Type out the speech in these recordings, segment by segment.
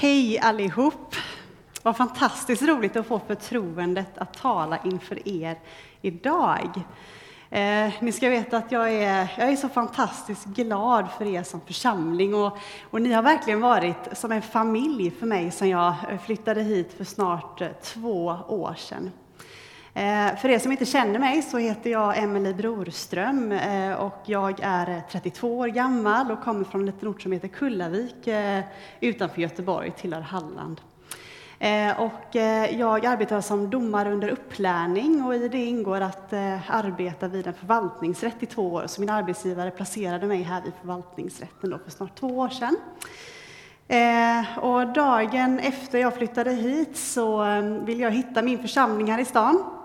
Hej allihop! Vad fantastiskt roligt att få förtroendet att tala inför er idag. Eh, ni ska veta att jag är, jag är så fantastiskt glad för er som församling och, och ni har verkligen varit som en familj för mig sedan jag flyttade hit för snart eh, två år sedan. Eh, för er som inte känner mig så heter jag Emelie Brorström eh, och jag är 32 år gammal och kommer från en liten ort som heter Kullavik eh, utanför Göteborg, tillhör Halland. Och jag arbetar som domare under upplärning och i det ingår att arbeta vid en förvaltningsrätt i två år. Så min arbetsgivare placerade mig här vid förvaltningsrätten då för snart två år sedan. Och dagen efter jag flyttade hit så ville jag hitta min församling här i stan.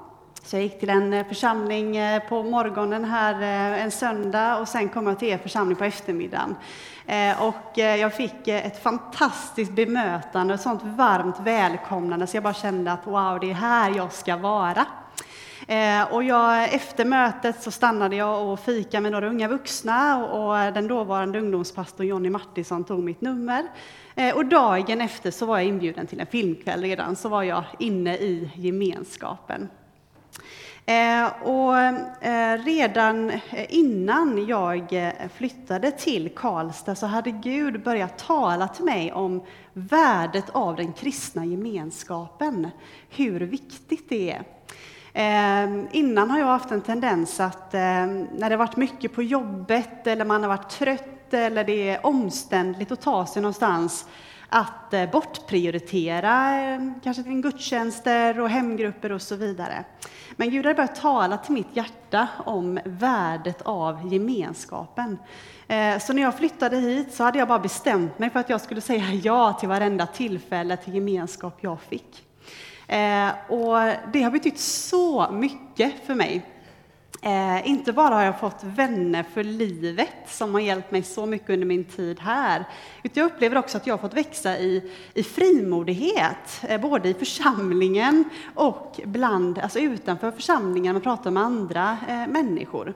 Så jag gick till en eh, församling eh, på morgonen här eh, en söndag och sen kom jag till er församling på eftermiddagen. Och jag fick ett fantastiskt bemötande, ett sånt varmt välkomnande så jag bara kände att wow, det är här jag ska vara. Och jag, efter mötet så stannade jag och fika med några unga vuxna och den dåvarande ungdomspastorn Jonny Martinsson tog mitt nummer. Och dagen efter så var jag inbjuden till en filmkväll redan, så var jag inne i gemenskapen. Eh, och eh, redan eh, innan jag eh, flyttade till Karlstad så hade Gud börjat tala till mig om värdet av den kristna gemenskapen, hur viktigt det är. Eh, innan har jag haft en tendens att när det varit mycket på jobbet eller man har varit trött eller det är omständligt att ta sig någonstans att eh, bortprioritera eh, kanske till gudstjänster och hemgrupper och så vidare. Men Gud har börjat tala till mitt hjärta om värdet av gemenskapen. Eh, så när jag flyttade hit så hade jag bara bestämt mig för att jag skulle säga ja till varenda tillfälle till gemenskap jag fick. Och det har betytt så mycket för mig. Eh, inte bara har jag fått vänner för livet som har hjälpt mig så mycket under min tid här, utan jag upplever också att jag har fått växa i, i frimodighet, eh, både i församlingen och bland, alltså utanför församlingen, man pratar med andra eh, människor.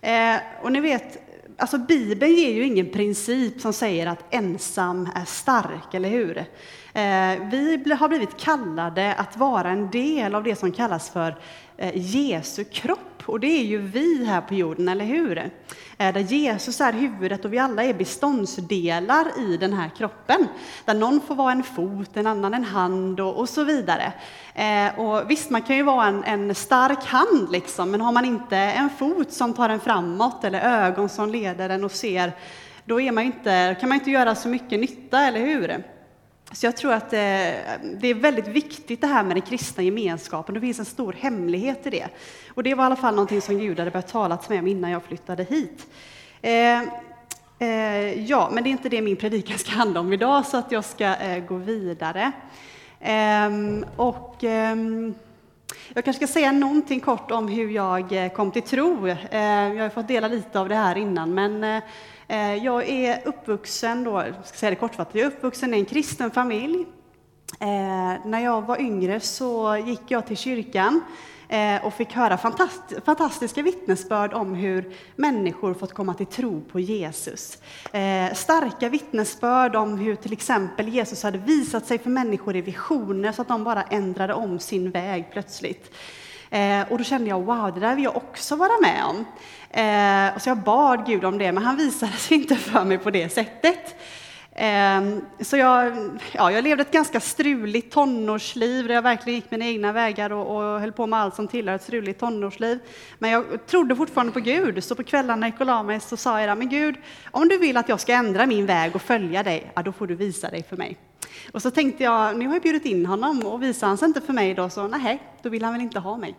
Eh, och ni vet, alltså Bibeln ger ju ingen princip som säger att ensam är stark, eller hur? Eh, vi har blivit kallade att vara en del av det som kallas för Eh, Jesu kropp och det är ju vi här på jorden, eller hur? Eh, där Jesus är huvudet och vi alla är beståndsdelar i den här kroppen. Där någon får vara en fot, en annan en hand och, och så vidare. Eh, och visst, man kan ju vara en, en, stark hand, liksom, men har man inte en fot som tar en framåt eller ögon som leder en och ser, då är man inte, kan man inte göra så mycket nytta, eller hur? Så jag tror att eh, det är väldigt viktigt det här med den kristna gemenskapen. Det finns en stor hemlighet i det. Och det var i alla fall någonting som Gud hade börjat tala till mig om innan jag flyttade hit. Eh, eh, ja, men det är inte det min predikan ska handla om idag, så att jag ska eh, gå vidare. Ehm, och ehm, jag kanske ska säga någonting kort om hur jag eh, kom till tro. Eh, jag har fått dela lite av det här innan, men Eh, jag är uppvuxen, då, ska säga det kortfattat, jag är uppvuxen i en kristen familj. Eh, när jag var yngre så gick jag till kyrkan eh, och fick höra fantastiska vittnesbörd om hur människor fått komma till tro på Jesus. Starka vittnesbörd om hur till exempel Jesus hade visat sig för människor i visioner så att de bara ändrade om sin väg plötsligt. Eh, och då kände jag, wow, det där vill jag också vara med om. Eh, och så jag bad Gud om det, men han visade sig inte för mig på det sättet. Eh, så jag, ja, jag levde ett ganska struligt tonårsliv där jag verkligen gick mina egna vägar och, och höll på med allt som tillhör ett struligt tonårsliv. Men jag trodde fortfarande på Gud, så på kvällarna i Kolamis så sa jag, men Gud, om du vill att jag ska ändra min väg och följa dig, ja, då får du visa dig för mig. Och så tänkte jag, nu har jag bjudit in honom och visar han sig inte för mig då, så nej, då vill han väl inte ha mig.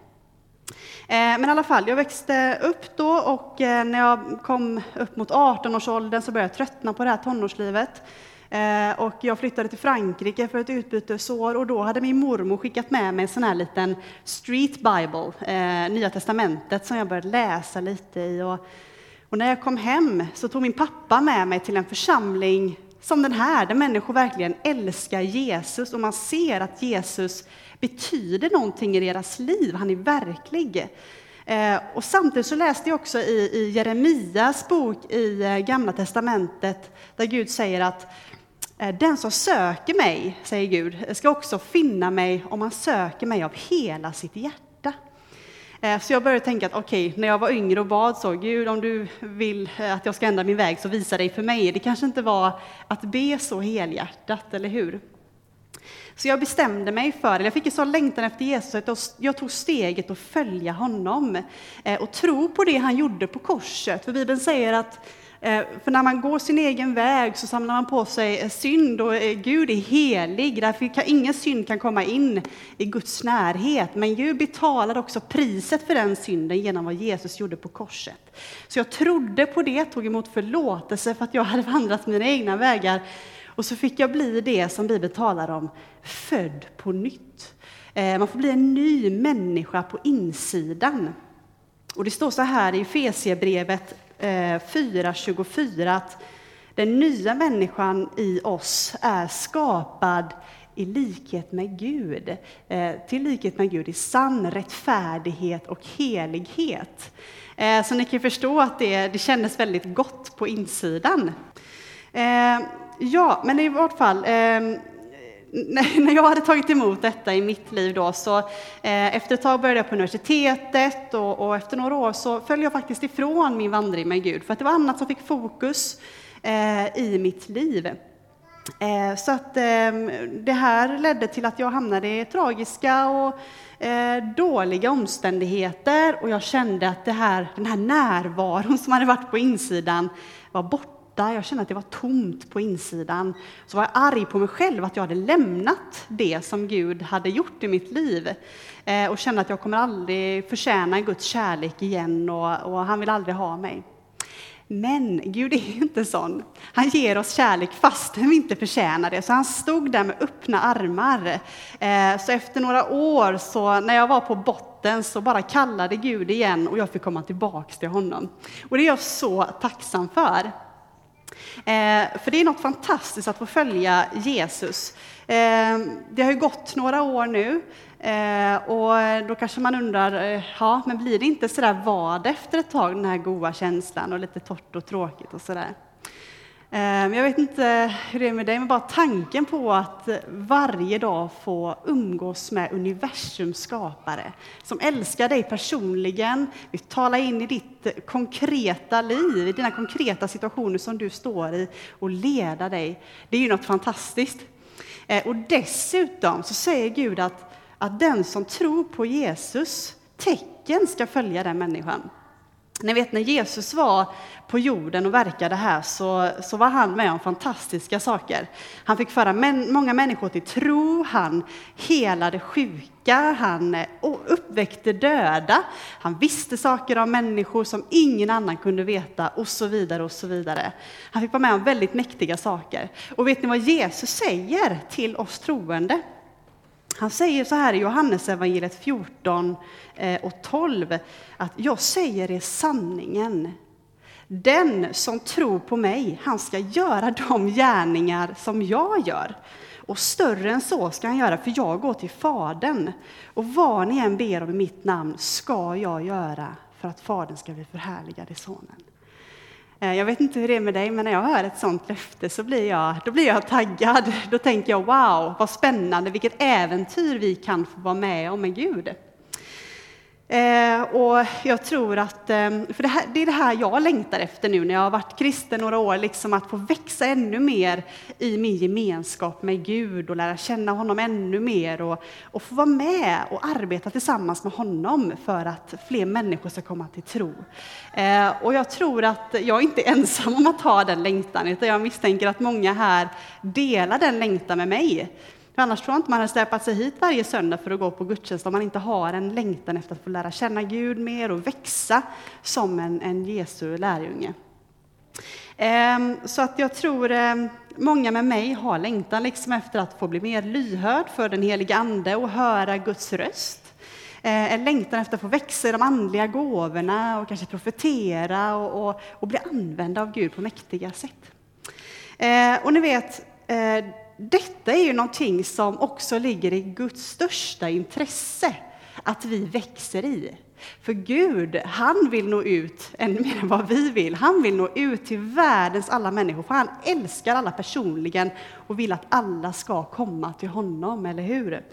Eh, men i alla fall, jag växte upp då och eh, när jag kom upp mot 18-årsåldern så började jag tröttna på det här tonårslivet. Eh, och jag flyttade till Frankrike för ett utbytesår och då hade min mormor skickat med mig en sån här liten Street Bible, Nya Testamentet, som jag började läsa lite i. Och när jag kom hem så tog min pappa med mig till en församling som den här, där människor verkligen älskar Jesus och man ser att Jesus betyder någonting i deras liv. Han är verklig. Eh, och samtidigt så läste jag också i, i Jeremias bok i eh, Gamla testamentet där Gud säger att eh, den som söker mig, säger Gud, ska också finna mig om man söker mig av hela sitt hjärta. Eh, så jag började tänka att okej, okay, när jag var yngre och bad så, Gud om du vill eh, att jag ska ändra min väg så visa dig för mig. Det kanske inte var att be så helhjärtat, eller hur? Så jag bestämde mig för, eller jag fick en sån längtan efter Jesus att jag tog steget att följa honom eh, och tro på det han gjorde på korset. För Bibeln säger att Eh, för när man går sin egen väg så samlar man på sig eh, synd och eh, Gud är helig. Därför kan ingen synd kan komma in i Guds närhet. Men Gud betalade också priset för den synden genom vad Jesus gjorde på korset. Så jag trodde på det, tog emot förlåtelse för att jag hade vandrat mina egna vägar. Och så fick jag bli det som Bibeln talar om, född på nytt. Man får bli en ny människa på insidan. Och det står så här i Efesierbrevet Eh, 4.24 att den nya människan i oss är skapad i likhet med Gud, eh, till likhet med Gud i sann rättfärdighet och helighet. Eh, så ni kan förstå att det, det kändes väldigt gott på insidan. Ja, men i vart fall, när jag hade tagit emot detta i mitt liv då, så eh, efter ett tag började jag på universitetet och, och, efter några år så föll jag faktiskt ifrån min vandring med Gud, för att det var annat som fick fokus eh, i mitt liv. Eh, så att eh, det här ledde till att jag hamnade i tragiska och eh, dåliga omständigheter och jag kände att det här, den här närvaron som hade varit på insidan var borta borta, jag kände att det var tomt på insidan. Så var jag arg på mig själv att jag hade lämnat det som Gud hade gjort i mitt liv. Eh, och kände att jag kommer aldrig förtjäna Guds kärlek igen och, och han vill aldrig ha mig. Men Gud är inte sån. Han ger oss kärlek fastän vi inte förtjänar det. Så han stod där med öppna armar. Eh, så efter några år, så när jag var på botten, så bara kallade Gud igen och jag fick komma tillbaks till honom. Och det är jag så tacksam för. Eh, för det är något fantastiskt att få följa Jesus. Eh, det har ju gått några år nu eh, och då kanske man undrar, ja, men blir det inte sådär vad efter ett tag, den här goda känslan och lite torrt och tråkigt och sådär? Ehm, jag vet inte hur det är med dig, men bara tanken på att varje dag få umgås med universums skapare, som älskar dig personligen, vill tala in i ditt konkreta liv, i dina konkreta situationer som du står i och leda dig. Det är ju något fantastiskt. Ehm, och dessutom så säger Gud att, att den som tror på Jesus, tecken ska följa den människan. Ni vet när Jesus var på jorden och verkade här så, så var han med om fantastiska saker. Han fick föra män, många människor till tro, han helade sjuka, han eh, uppväckte döda, han visste saker om människor som ingen annan kunde veta och så vidare och så vidare. Han fick vara med om väldigt mäktiga saker. Och vet ni vad Jesus säger till oss troende? Han säger så här i Johannesevangeliet 14 eh, och 12 att jag säger er sanningen. Den som tror på mig, han ska göra de gärningar som jag gör. Och större än så ska han göra, för jag går till Fadern. Och vad ni än ber om i mitt namn ska jag göra för att Fadern ska bli förhärligad i Sonen. Eh, jag vet inte hur det är med dig, men när jag hör ett sånt löfte så blir jag, då blir jag taggad. Då tänker jag wow, vad spännande, vilket äventyr vi kan få vara med om med Gud. Eh, och jag tror att, eh, för det, här, det, är det här jag längtar efter nu när jag har varit kristen några år, liksom att få växa ännu mer i min gemenskap med Gud och lära känna honom ännu mer och, och få vara med och arbeta tillsammans med honom för att fler människor ska komma till tro. Eh, och jag tror att jag inte är ensam om att ha den längtan, utan jag misstänker att många här delar den längtan med mig. För annars tror jag inte man hade släpat sig hit varje söndag för att gå på gudstjänst om man inte har en längtan efter att få lära känna Gud mer och växa som en, en Jesu lärjunge. Ehm, så att jag tror ehm, många med mig har längtan liksom efter att få bli mer lyhörd för den heliga Ande och höra Guds röst. Eh, en längtan efter att få växa i de andliga gåvorna och kanske profetera och, och, och bli använda av Gud på mäktiga sätt. Eh, och ni vet, eh, detta är ju någonting som också ligger i Guds största intresse att vi växer i. För Gud, han vill nå ut ännu mer än vad vi vill. Han vill nå ut till världens alla människor, för han älskar alla personligen och vill att alla ska komma till honom, eller hur?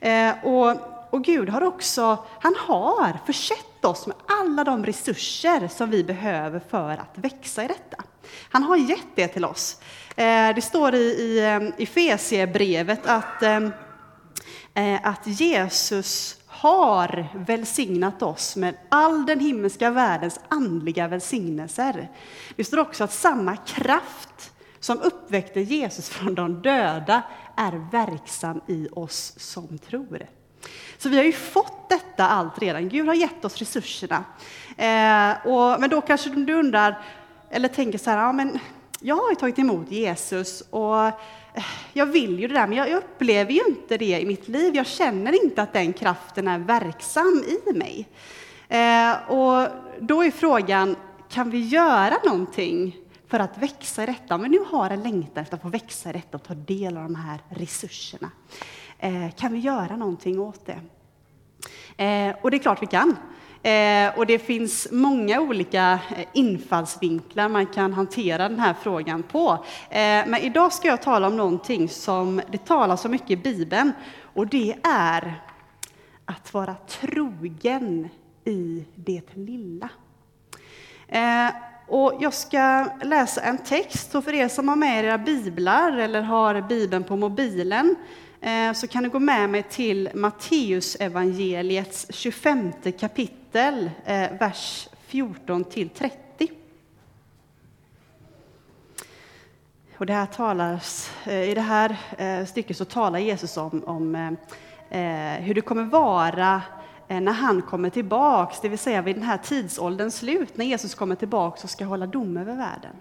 Eh, och, och Gud har också, han har försett oss med alla de resurser som vi behöver för att växa i detta. Han har gett det till oss. Eh, det står i, i eh, Efesierbrevet att, eh, eh, att Jesus har välsignat oss med all den himmelska världens andliga välsignelser. Det står också att samma kraft som uppväckte Jesus från de döda är verksam i oss som tror. Så vi har ju fått detta allt redan. Gud har gett oss resurserna. Eh, och, men då kanske du undrar, eller tänker så här, ja, men jag har ju tagit emot Jesus och eh, jag vill ju det där, men jag upplever ju inte det i mitt liv. Jag känner inte att den kraften är verksam i mig. Eh, och då är frågan, kan vi göra någonting för att växa i detta? Om vi nu har en längtan efter att få växa i detta och ta del av de här resurserna. Eh, kan vi göra någonting åt det? Och det är klart vi kan. Eh, och det finns många olika eh, infallsvinklar man kan hantera den här frågan på. Eh, men idag ska jag tala om någonting som det talas så mycket i Bibeln, och det är att vara trogen i det lilla. Eh, och jag ska läsa en text, och för er som har med er era biblar eller har Bibeln på mobilen Eh, så kan du gå med mig till Matteus evangeliets 25 kapitel eh, vers 14 till 30. Och det här talas, eh, I det här stycket så talar Jesus om, om hur det kommer vara när han kommer tillbaks, det vill säga vid den här tidsålderns slut, när Jesus kommer tillbaks och ska hålla dom över världen.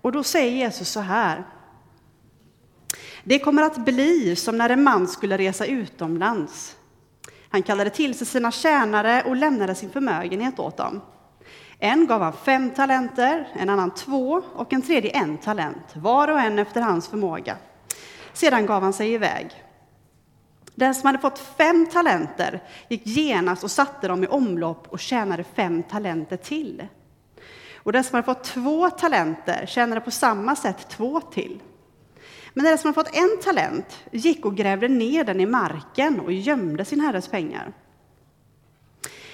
Och då säger Jesus så här. Det kommer att bli som när en man skulle resa utomlands. Han kallade till sig sina tjänare och lämnade sin förmögenhet åt dem. En gav han fem talenter, en annan två och en tredje en talent, var och en efter hans förmåga. Sedan gav han sig iväg. Den som hade fått fem talenter gick genast och satte dem i omlopp och tjänade fem talenter till. Och den som hade fått två talenter tjänade på samma sätt två till. Men den som hade fått en talent gick och grävde ner den i marken och gömde sin herres pengar.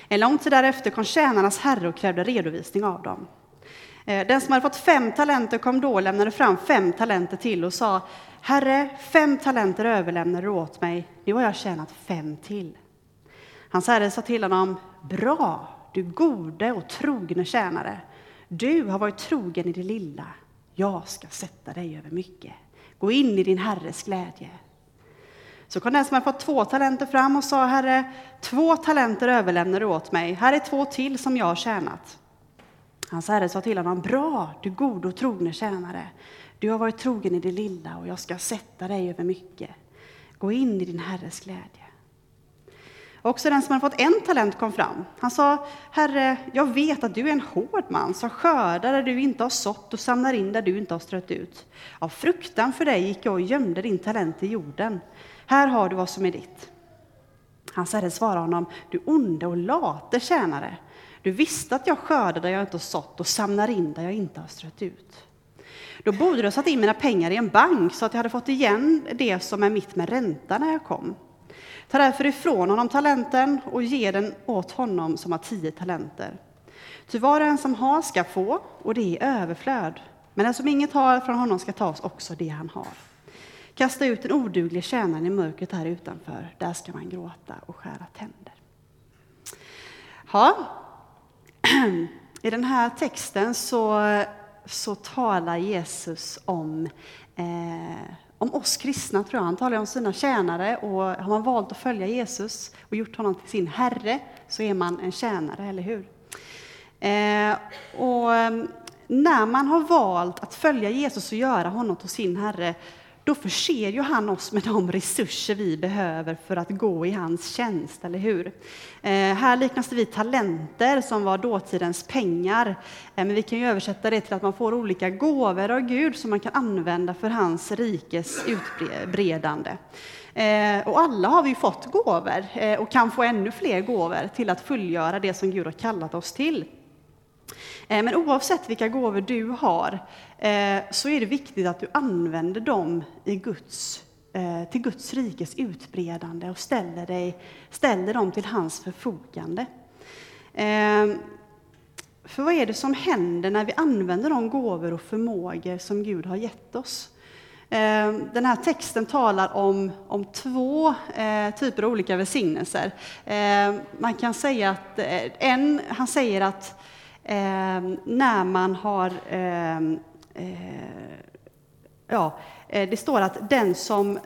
En lång tid därefter kom tjänarnas herre och krävde redovisning av dem. Eh, den som hade fått fem talenter kom då och lämnade fram fem talenter till och sa Herre, fem talenter överlämnar du åt mig, nu har jag tjänat fem till. Hans herre sa till honom Bra, du gode och trogne tjänare. Du har varit trogen i det lilla, jag ska sätta dig över mycket. Gå in i din Herres glädje. Så kom den som hade fått två talenter fram och sa, Herre, två talenter överlämnar du åt mig. Här är två till som jag har tjänat. Hans herre sa till honom, bra, du god och trogne tjänare. Du har varit trogen i det lilla och jag ska sätta dig över mycket. Gå in i din Herres glädje. Också den som hade fått en talent kom fram. Han sa, Herre, jag vet att du är en hård man som skördar där du inte har sått och samlar in där du inte har strött ut. Av fruktan för dig gick jag och gömde din talent i jorden. Här har du vad som är ditt. Hans herre svarade honom, du onde och late tjänare. Du visste att jag skördar där jag inte har sått och samlar in där jag inte har strött ut. Då borde du ha satt in mina pengar i en bank så att jag hade fått igen det som är mitt med ränta när jag kom. Ta därför ifrån honom talenten och ge den åt honom som har tio talenter. Ty var och en som har ska få, och det är överflöd. Men den som inget har, från honom ska tas också det han har. Kasta ut den oduglige tjänaren i mörkret här utanför. Där ska man gråta och skära tänder. Ja. I den här texten så, så talar Jesus om eh, om oss kristna, tror jag. Han talar om sina tjänare och har man valt att följa Jesus och gjort honom till sin Herre så är man en tjänare, eller hur? Eh, och ehm, när man har valt att följa Jesus och göra honom till sin Herre, då förser ju han oss med de resurser vi behöver för att gå i hans tjänst, eller hur? Eh, här liknas det vid talenter som var dåtidens pengar, eh, men vi kan ju översätta det till att man får olika gåvor av Gud som man kan använda för hans rikes utbredande. Eh, och alla har vi fått gåvor eh, och kan få ännu fler gåvor till att fullgöra det som Gud har kallat oss till. Eh, men oavsett vilka gåvor du har eh, så är det viktigt att du använder dem i Guds, eh, till Guds rikes utbredande och ställer, dig, ställer dem till hans förfogande. För vad är det som händer när vi använder de gåvor och förmågor som Gud har gett oss? Den här texten talar om, om två eh, typer av olika välsignelser. Man kan säga att en, han säger att Ehm, när man har ehm, eh, ja, eh, det står att den som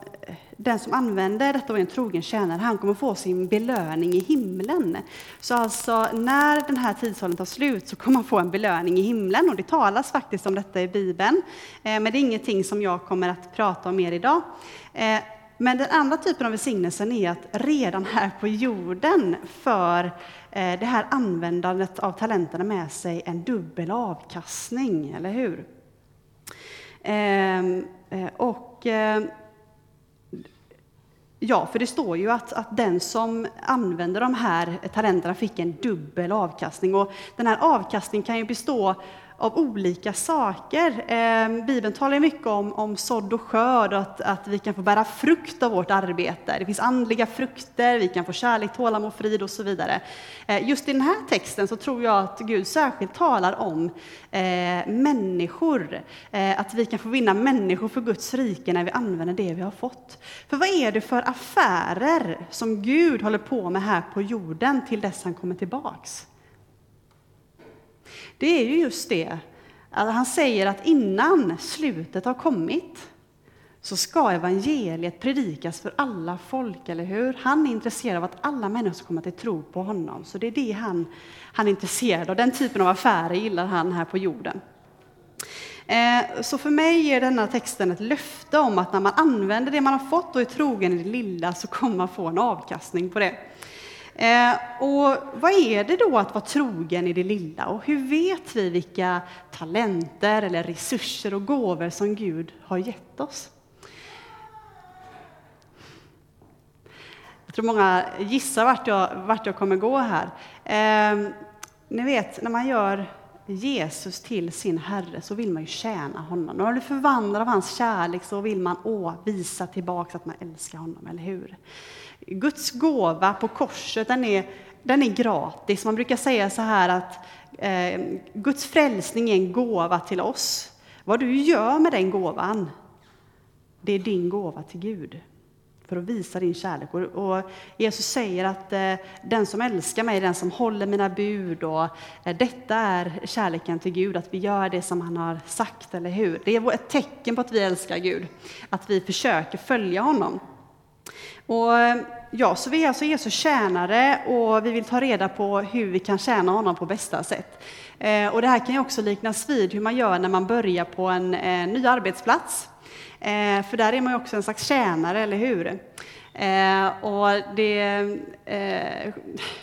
den som använder detta och är en trogen tjänare, han kommer få sin belöning i himlen. Så alltså, när den här tidsåldern tar slut så kommer man få en belöning i himlen och det talas faktiskt om detta i Bibeln. Eh, men det är ingenting som jag kommer att prata om mer idag. Eh, men den andra typen av välsignelsen är att redan här på jorden för Eh, det här användandet av talenterna med sig en dubbel avkastning, eller hur? Ehm, eh, och eh, Ja, för det står ju att, att den som använder de här talenterna fick en dubbel avkastning. Och den här avkastningen kan ju bestå av olika saker. Eh, Bibeln talar mycket om, om sådd och skörd och att, att vi kan få bära frukt av vårt arbete. Det finns andliga frukter, vi kan få kärlek, tålamod, frid och så vidare. Eh, just i den här texten så tror jag att Gud särskilt talar om eh, människor. Eh, att vi kan få vinna människor för Guds rike när vi använder det vi har fått. För vad är det för affärer som Gud håller på med här på jorden till dess han kommer tillbaks? Det är ju just det att han säger att innan slutet har kommit så ska evangeliet predikas för alla folk, eller hur? Han är intresserad av att alla människor ska komma till tro på honom. Så det är det han, han är intresserad av. Den typen av affärer gillar han här på jorden. Eh, så för mig ger denna texten ett löfte om att när man använder det man har fått och är trogen i det lilla så kommer man få en avkastning på det. Eh, och vad är det då att vara trogen i det lilla? Och hur vet vi vilka talenter eller resurser och gåvor som Gud har gett oss? Jag tror många gissar vart jag, vart jag kommer gå här. Eh, ni vet, när man gör Jesus till sin Herre så vill man ju tjäna honom. När man blir förvandlad av hans kärlek så vill man åh, visa tillbaka att man älskar honom, eller hur? Guds gåva på korset, den är, den är gratis. Man brukar säga så här att eh, Guds frälsning är en gåva till oss. Vad du gör med den gåvan, det är din gåva till Gud för att visa din kärlek. Och, och Jesus säger att eh, den som älskar mig den som håller mina bud. Och, eh, detta är kärleken till Gud, att vi gör det som han har sagt, eller hur? Det är ett tecken på att vi älskar Gud, att vi försöker följa honom. Och, eh, ja, så vi är alltså Jesu tjänare och vi vill ta reda på hur vi kan tjäna honom på bästa sätt. Eh, och det här kan ju också liknas vid hur man gör när man börjar på en eh, ny arbetsplats. För där är man ju också en slags tjänare, eller hur? Eh, och det, eh,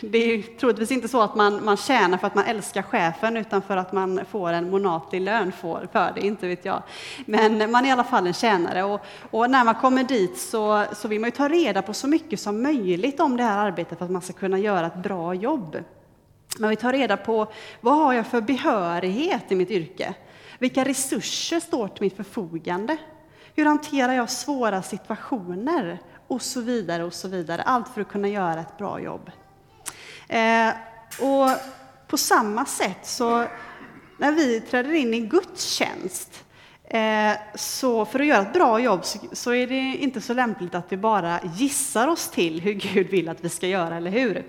det är troligtvis inte så att man, man tjänar för att man älskar chefen utan för att man får en månatlig lön för, för det, inte vet jag. Men man är i alla fall en tjänare och, och när man kommer dit så, så vill man ju ta reda på så mycket som möjligt om det här arbetet för att man ska kunna göra ett bra jobb. Man vill ta reda på vad har jag för behörighet i mitt yrke? Vilka resurser står till mitt förfogande? Hur hanterar jag svåra situationer? Och så vidare och så vidare. Allt för att kunna göra ett bra jobb. Eh, och på samma sätt så när vi träder in i Guds tjänst eh, så för att göra ett bra jobb så är det inte så lämpligt att vi bara gissar oss till hur Gud vill att vi ska göra, eller hur?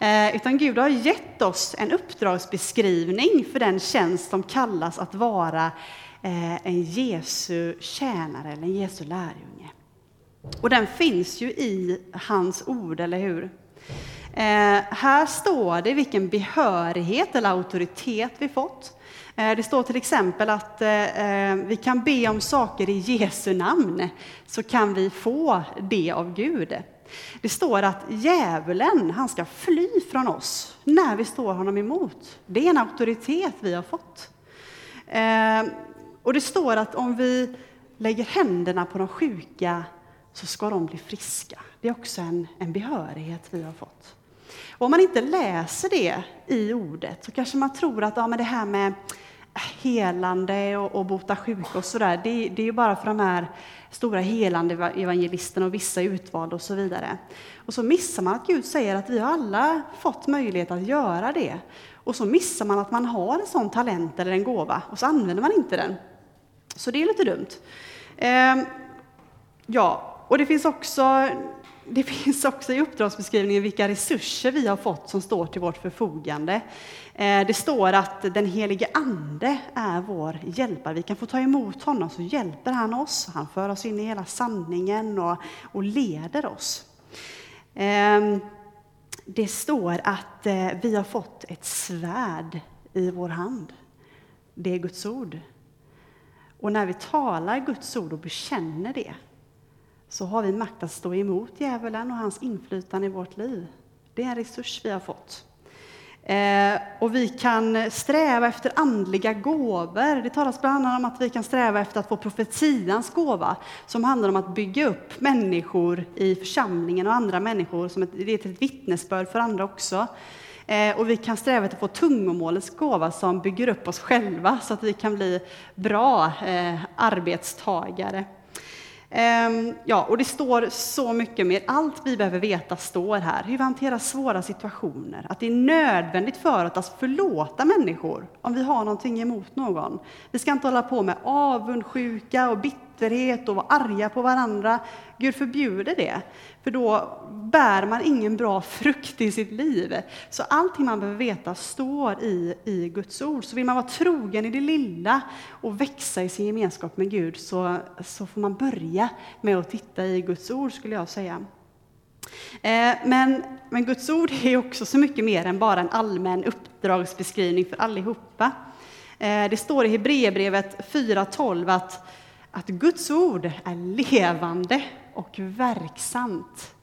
Eh, utan Gud har gett oss en uppdragsbeskrivning för den tjänst som kallas att vara eh, en Jesu tjänare eller en Jesu lärjunge. Och den finns ju i hans ord, eller hur? Eh, här står det vilken behörighet eller auktoritet vi fått. Eh, det står till exempel att eh, eh, vi kan be om saker i Jesu namn, så kan vi få det av Gud. Det står att djävulen, han ska fly från oss när vi står honom emot. Det är en auktoritet vi har fått. Eh, och det står att om vi lägger händerna på de sjuka så ska de bli friska. Det är också en, en behörighet vi har fått. Och om man inte läser det i ordet så kanske man tror att ja, men det här med äh, helande och, och bota sjuka och sådär, det, det är ju bara för de här stora helande evangelisterna och vissa utvalda och så vidare. Och så missar man att Gud säger att vi har alla fått möjlighet att göra det. Och så missar man att man har en sån talent eller en gåva och så använder man inte den. Så det är lite dumt. Ehm, ja, och det finns också det finns också i uppdragsbeskrivningen vilka resurser vi har fått som står till vårt förfogande. Eh, det står att den helige Ande är vår hjälpare. Vi kan få ta emot honom så hjälper han oss. Han för oss in i hela sanningen och, och leder oss. Ehm, det står att eh, vi har fått ett svärd i vår hand. Det är Guds ord. Och när vi talar Guds ord och bekänner det så har vi makt att stå emot djävulen och hans inflytande i vårt liv. Det är en resurs vi har fått. Eh, och vi kan sträva efter andliga gåvor. Det talas bland annat om att vi kan sträva efter att få profetians gåva, som handlar om att bygga upp människor i församlingen och andra människor, som ett, det är ett vittnesbörd för andra också. Eh, och vi kan sträva efter att få tungomålets gåva som bygger upp oss själva, så att vi kan bli bra eh, arbetstagare. Ehm, ja, och det står så mycket mer. Allt vi behöver veta står här. Hur vi hanterar svåra situationer. Att det är nödvändigt för oss att förlåta människor om vi har någonting emot någon. Vi ska inte hålla på med avundsjuka och bitterhet och vara arga på varandra. Gud förbjuder det, för då bär man ingen bra frukt i sitt liv. Så allting man behöver veta står i, i Guds ord. Så vill man vara trogen i det lilla och växa i sin gemenskap med Gud så, så får man börja med att titta i Guds ord, skulle jag säga. Eh, men, men Guds ord är också så mycket mer än bara en allmän uppdragsbeskrivning för allihopa. Eh, det står i Hebreerbrevet 4.12 att, att Guds ord är levande och verksamt.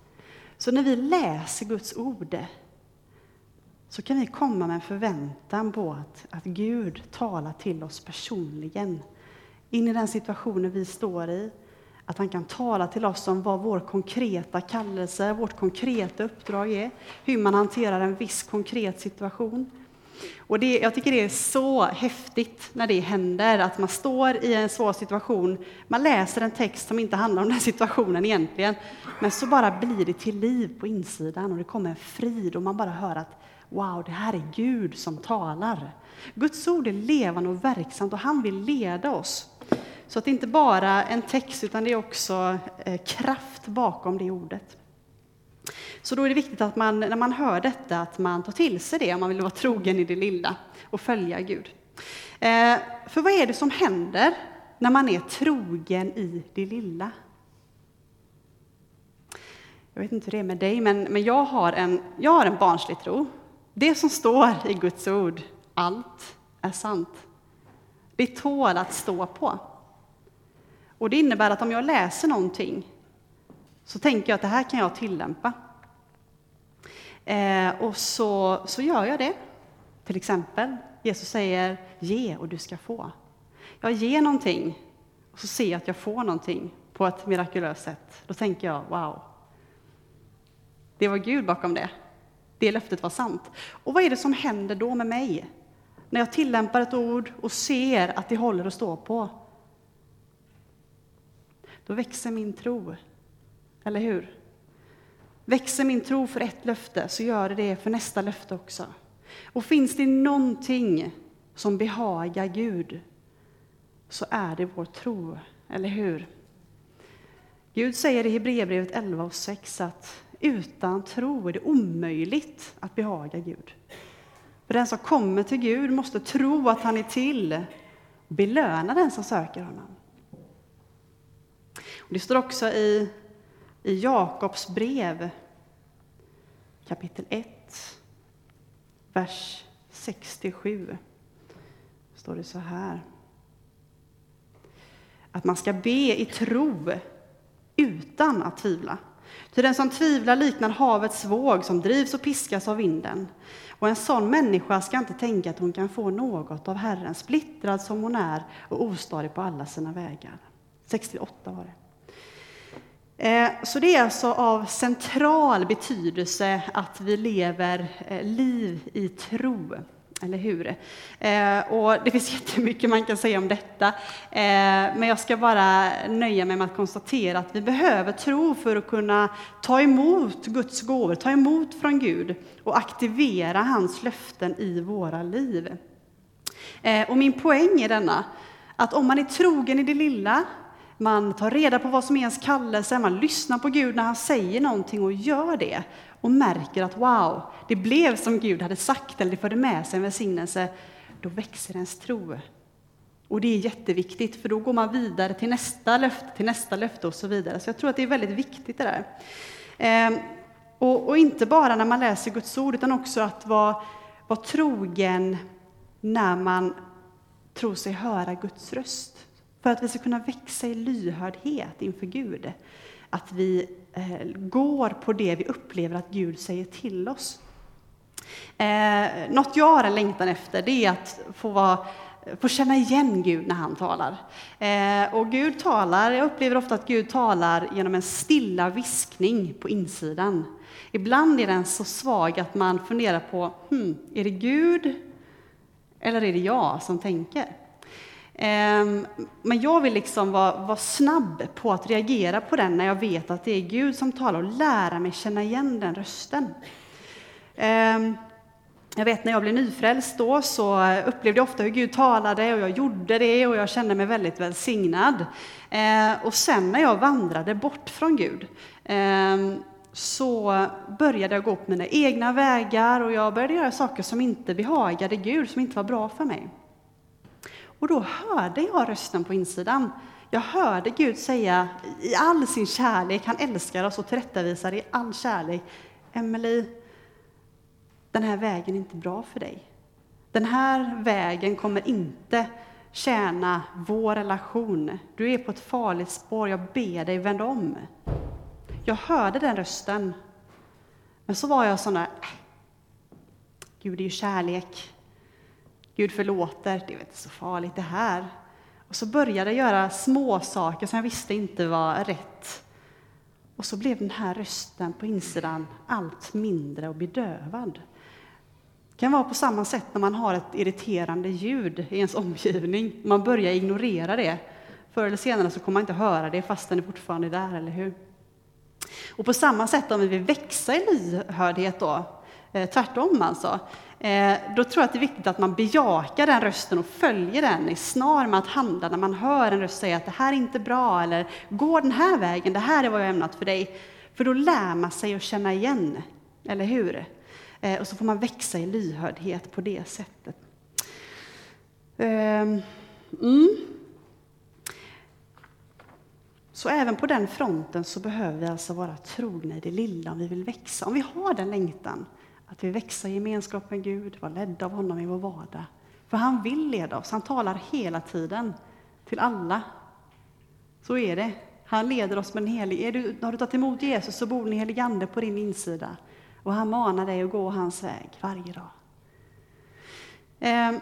Så när vi läser Guds ord så kan vi komma med en förväntan på att, att Gud talar till oss personligen in i den situationen vi står i. Att han kan tala till oss om vad vår konkreta kallelse, vårt konkreta uppdrag är, hur man hanterar en viss konkret situation. Och det, jag tycker det är så häftigt när det händer, att man står i en svår situation, man läser en text som inte handlar om den situationen egentligen, men så bara blir det till liv på insidan och det kommer en frid och man bara hör att wow, det här är Gud som talar. Guds ord är levande och verksamt och han vill leda oss. Så att det inte bara är en text, utan det är också eh, kraft bakom det ordet. Så då är det viktigt att man, när man hör detta, att man tar till sig det om man vill vara trogen i det lilla och följa Gud. Eh, för vad är det som händer när man är trogen i det lilla? Jag vet inte hur det är med dig, men, men jag, har en, jag har en barnslig tro. Det som står i Guds ord, allt är sant. Det tål att stå på. Och det innebär att om jag läser någonting så tänker jag att det här kan jag tillämpa. Eh, och så, så gör jag det. Till exempel, Jesus säger ge och du ska få. Jag ger någonting och så ser jag att jag får någonting på ett mirakulöst sätt. Då tänker jag wow, det var Gud bakom det. Det löftet var sant. Och vad är det som händer då med mig? När jag tillämpar ett ord och ser att det håller att stå på. Då växer min tro. Eller hur? Växer min tro för ett löfte så gör det det för nästa löfte också. Och finns det någonting som behagar Gud så är det vår tro, eller hur? Gud säger i Hebreerbrevet 11 och 6 att utan tro är det omöjligt att behaga Gud. För den som kommer till Gud måste tro att han är till belöna den som söker honom. Och det står också i i Jakobs brev kapitel 1, vers 67. står det så här. Att man ska be i tro utan att tvivla. Ty den som tvivlar liknar havets våg som drivs och piskas av vinden. Och en sån människa ska inte tänka att hon kan få något av Herren, splittrad som hon är och ostadig på alla sina vägar. 68 var det. Eh, så det är alltså av central betydelse att vi lever eh, liv i tro. Eller hur? Eh, och det finns jättemycket man kan säga om detta, men jag ska bara nöja mig med att konstatera att vi behöver tro för att kunna ta emot Guds gåvor, ta emot från Gud och aktivera hans löften i våra liv. Och min poäng är denna, att om man är trogen i det lilla man tar reda på vad som är ens kallelse, man lyssnar på Gud när han säger någonting och gör det och märker att wow, det blev som Gud hade sagt eller det förde med sig en välsignelse. Då växer ens tro. Och det är jätteviktigt, för då går man vidare till nästa löfte, till nästa löfte och så vidare. Så jag tror att det är väldigt viktigt det där. Ehm, och, och, inte bara när man läser Guds ord, utan också att vara, vara trogen när man tror sig höra Guds röst. För att vi ska kunna växa i lyhördhet inför Gud. Att vi eh, går på det vi upplever att Gud säger till oss. Eh, något jag har en längtan efter, det är att få, vara, få känna igen Gud när han talar. Eh, och Gud talar, jag upplever ofta att Gud talar genom en stilla viskning på insidan. Ibland är den så svag att man funderar på, hmm, är det Gud eller är det jag som tänker? Ehm, men jag vill liksom vara, vara, snabb på att reagera på den när jag vet att det är Gud som talar och lära mig känna igen den rösten. Ehm, jag vet när jag blev nyfrälst då så upplevde jag ofta hur Gud talade och jag gjorde det och jag kände mig väldigt välsignad. Ehm, och sen när jag vandrade bort från Gud så började jag gå på mina egna vägar och jag började göra saker som inte behagade Gud, som inte var bra för mig. Och då hörde jag rösten på insidan. Jag hörde Gud säga i all sin kärlek, han älskar oss och tillrättavisar i all kärlek. Emelie, den här vägen är inte bra för dig. Den här vägen kommer inte tjäna vår relation. Du är på ett farligt spår, jag ber dig vänd om. Jag hörde den rösten. Men så var jag sån där, äh, Gud är ju kärlek. Gud förlåter, det är inte så farligt det här. Och så började jag göra små saker som jag visste inte var rätt. Och så blev den här rösten på insidan allt mindre och bedövad. Det kan vara på samma sätt när man har ett irriterande ljud i ens omgivning. Man börjar ignorera det. Förr eller senare så kommer man inte höra det fast den är fortfarande där, eller hur? Och på samma sätt om vi vill växa i lyhördhet då, eh, tvärtom alltså, Eh, då tror jag att det är viktigt att man bejakar den rösten och följer den, är snar med att handla när man hör en röst säga att det här är inte bra, eller gå den här vägen, det här är vad jag ämnat för dig. För då lär man sig att känna igen, eller hur? Eh, och så får man växa i lyhördhet på det sättet. Ehm, mm. Så även på den fronten så behöver vi alltså vara trogna i det lilla om vi vill växa, om vi har den längtan att vi växer i gemenskap med Gud, var ledda av honom i vår vardag. För han vill leda oss, han talar hela tiden till alla. Så är det. Han leder oss med en helig... Är du, har du tagit emot Jesus så bor den helige Ande på din insida. Och han manar dig att gå hans väg varje dag. Eh,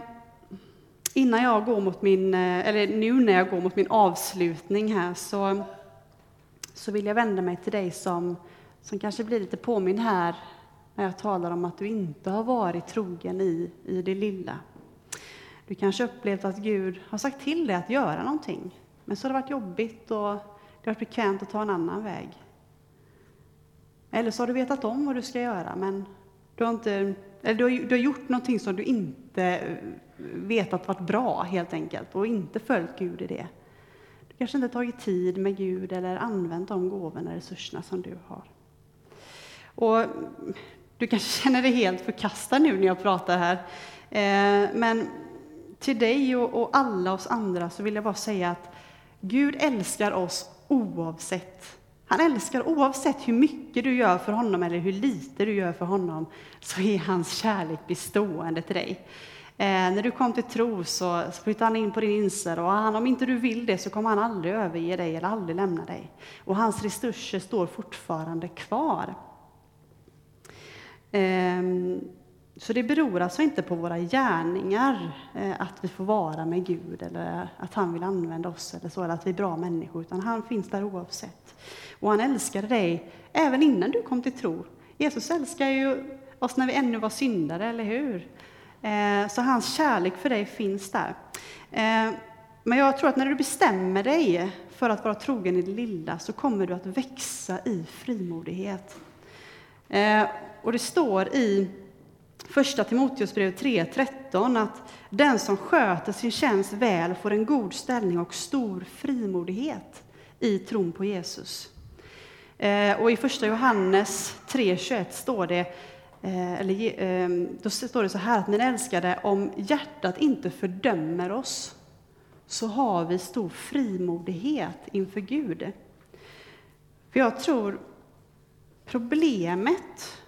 innan jag går mot min, eh, eller nu när jag går mot min avslutning här så, så vill jag vända mig till dig som, som kanske blir lite påminn här när jag talar om att du inte har varit trogen i, i det lilla. Du kanske upplevt att Gud har sagt till dig att göra någonting, men så har det varit jobbigt och det har varit bekvämt att ta en annan väg. Eller så har du vetat om vad du ska göra, men du har, inte, eller du har, du har gjort någonting som du inte eh, vetat varit bra, helt enkelt, och inte följt Gud i det. Du kanske inte tagit tid med Gud eller använt de gåvorna och resurserna som du har. Och du kanske känner dig helt förkastad nu när jag pratar här. Eh, men till dig och alla oss andra så vill jag bara säga att Gud älskar oss oavsett. Han älskar oavsett hur mycket du gör för honom eller hur lite du gör för honom, så är hans kärlek bestående till dig. Eh, när du kom till tro så flyttade han in på din insida. och han, om inte du vill det så kommer han aldrig överge dig eller aldrig lämna dig. Och hans resurser står fortfarande kvar. Ehm, så det beror alltså inte på våra gärningar eh, att vi får vara med Gud eller att han vill använda oss eller så, eller att vi är bra människor, utan han finns där oavsett. Och han älskade dig även innan du kom till tro. Jesus älskar ju oss när vi ännu var syndare, eller hur? Eh, så hans kärlek för dig finns där. Eh, men jag tror att när du bestämmer dig för att vara trogen i det lilla så kommer du att växa i frimodighet. Och det står i Första Timoteusbrevet 3.13 att den som sköter sin tjänst väl får en god ställning och stor frimodighet i tron på Jesus. Eh, och i Första Johannes 3.21 står det eh, eller, eh, då står det så här att min älskade, om hjärtat inte fördömer oss så har vi stor frimodighet inför Gud. För jag tror problemet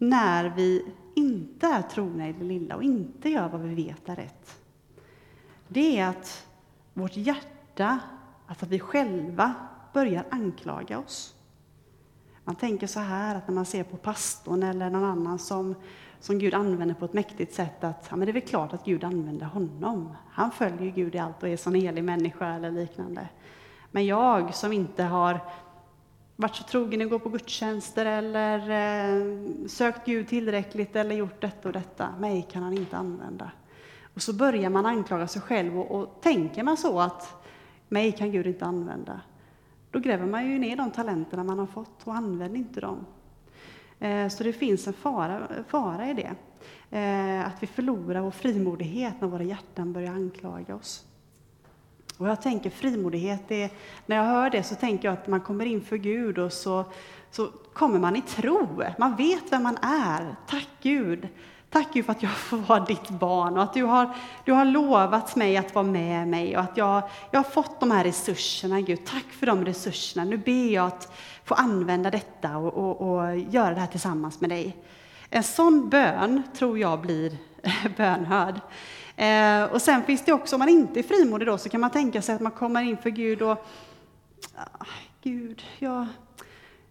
när vi inte är trogna i det lilla och inte gör vad vi vet är rätt, det är att vårt hjärta, alltså att vi själva börjar anklaga oss. Man tänker så här att när man ser på pastorn eller någon annan som, som Gud använder på ett mäktigt sätt att ja, men det är väl klart att Gud använder honom. Han följer Gud i allt och är en helig människa eller liknande. Men jag som inte har varit så trogen att gå på gudstjänster eller eh, sökt Gud tillräckligt eller gjort detta och detta. Mig kan han inte använda. Och så börjar man anklaga sig själv och, och tänker man så att mig kan Gud inte använda. Då gräver man ju ner de talenterna man har fått och använder inte dem. Eh, så det finns en fara, fara i det. Eh, att vi förlorar vår frimodighet när våra hjärtan börjar anklaga oss. Och jag tänker frimodighet, är, när jag hör det så tänker jag att man kommer inför Gud och så, så kommer man i tro. Man vet vem man är. Tack Gud. Tack Gud för att jag får vara ditt barn och att du har, du har lovat mig att vara med mig och att jag, jag har fått de här resurserna, Gud. Tack för de resurserna. Nu ber jag att få använda detta och, och, och göra det här tillsammans med dig. En sån bön tror jag blir bönhörd. Eh, och sen finns det också, om man inte är frimodig då, så kan man tänka sig att man kommer inför Gud och ah, Gud, jag,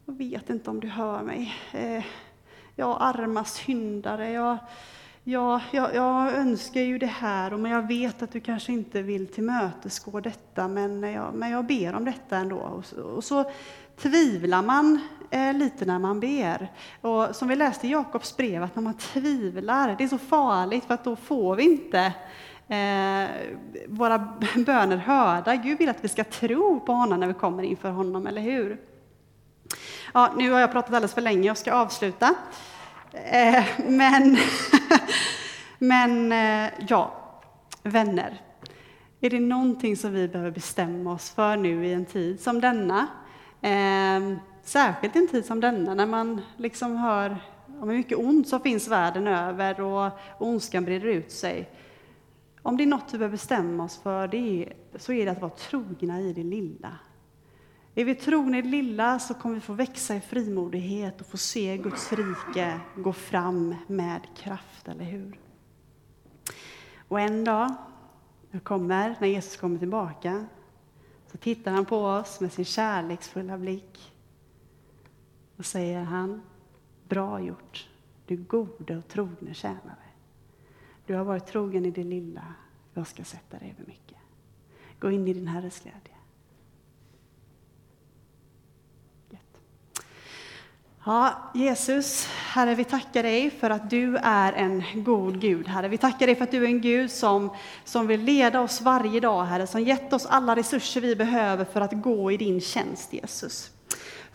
jag vet inte om du hör mig. Eh, jag arma syndare, jag, jag, jag, jag, önskar ju det här, men jag vet att du kanske inte vill tillmötesgå detta, men jag, men jag ber om detta ändå. Och, och så tvivlar man eh, lite när man ber. Och som vi läste i Jakobs brev, att när man tvivlar, det är så farligt för att då får vi inte eh, våra böner hörda. Gud vill att vi ska tro på honom när vi kommer inför honom, eller hur? Ja, nu har jag pratat alldeles för länge, jag ska avsluta. Eh, men, men eh, ja, vänner. Är det någonting som vi behöver bestämma oss för nu i en tid som denna, Eh, särskilt i en tid som denna när man liksom hör om hur mycket ont som finns världen över och ondskan breder ut sig. Om det är något vi behöver bestämma oss för det är, så är det att vara trogna i det lilla. Är vi trogna i det lilla så kommer vi få växa i frimodighet och få se Guds rike gå fram med kraft, eller hur? Och en dag, när kommer, när Jesus kommer tillbaka, så tittar han på oss med sin kärleksfulla blick och säger han, bra gjort, du gode och trogne tjänare. Du har varit trogen i det lilla, jag ska sätta dig över mycket. Gå in i din Herres glädje. Ja, Jesus, Herre, vi tackar dig för att du är en god Gud, Herre. Vi tackar dig för att du är en Gud som, som vill leda oss varje dag, Herre, som gett oss alla resurser vi behöver för att gå i din tjänst, Jesus.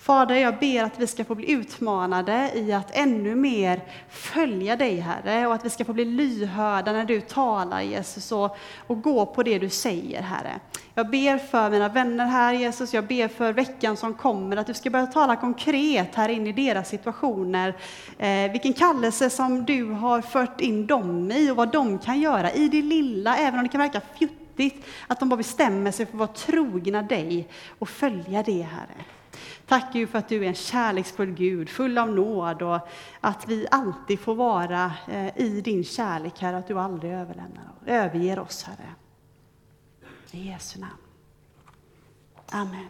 Fader, jag ber att vi ska få bli utmanade i att ännu mer följa dig, Herre, och att vi ska få bli lyhörda när du talar, Jesus, och, och gå på det du säger, Herre. Jag ber för mina vänner här, Jesus, jag ber för veckan som kommer, att du ska börja tala konkret här in i deras situationer, eh, vilken kallelse som du har fört in dem i och vad de kan göra i det lilla, även om det kan verka fjuttigt, att de bara bestämmer sig för att vara trogna dig och följa det, Herre. Tack Gud för att du är en kärleksfull Gud, full av nåd och att vi alltid får vara eh, i din kärlek, Herre, att du aldrig överlämnar och överger oss, Herre. I Jesu namn. Amen.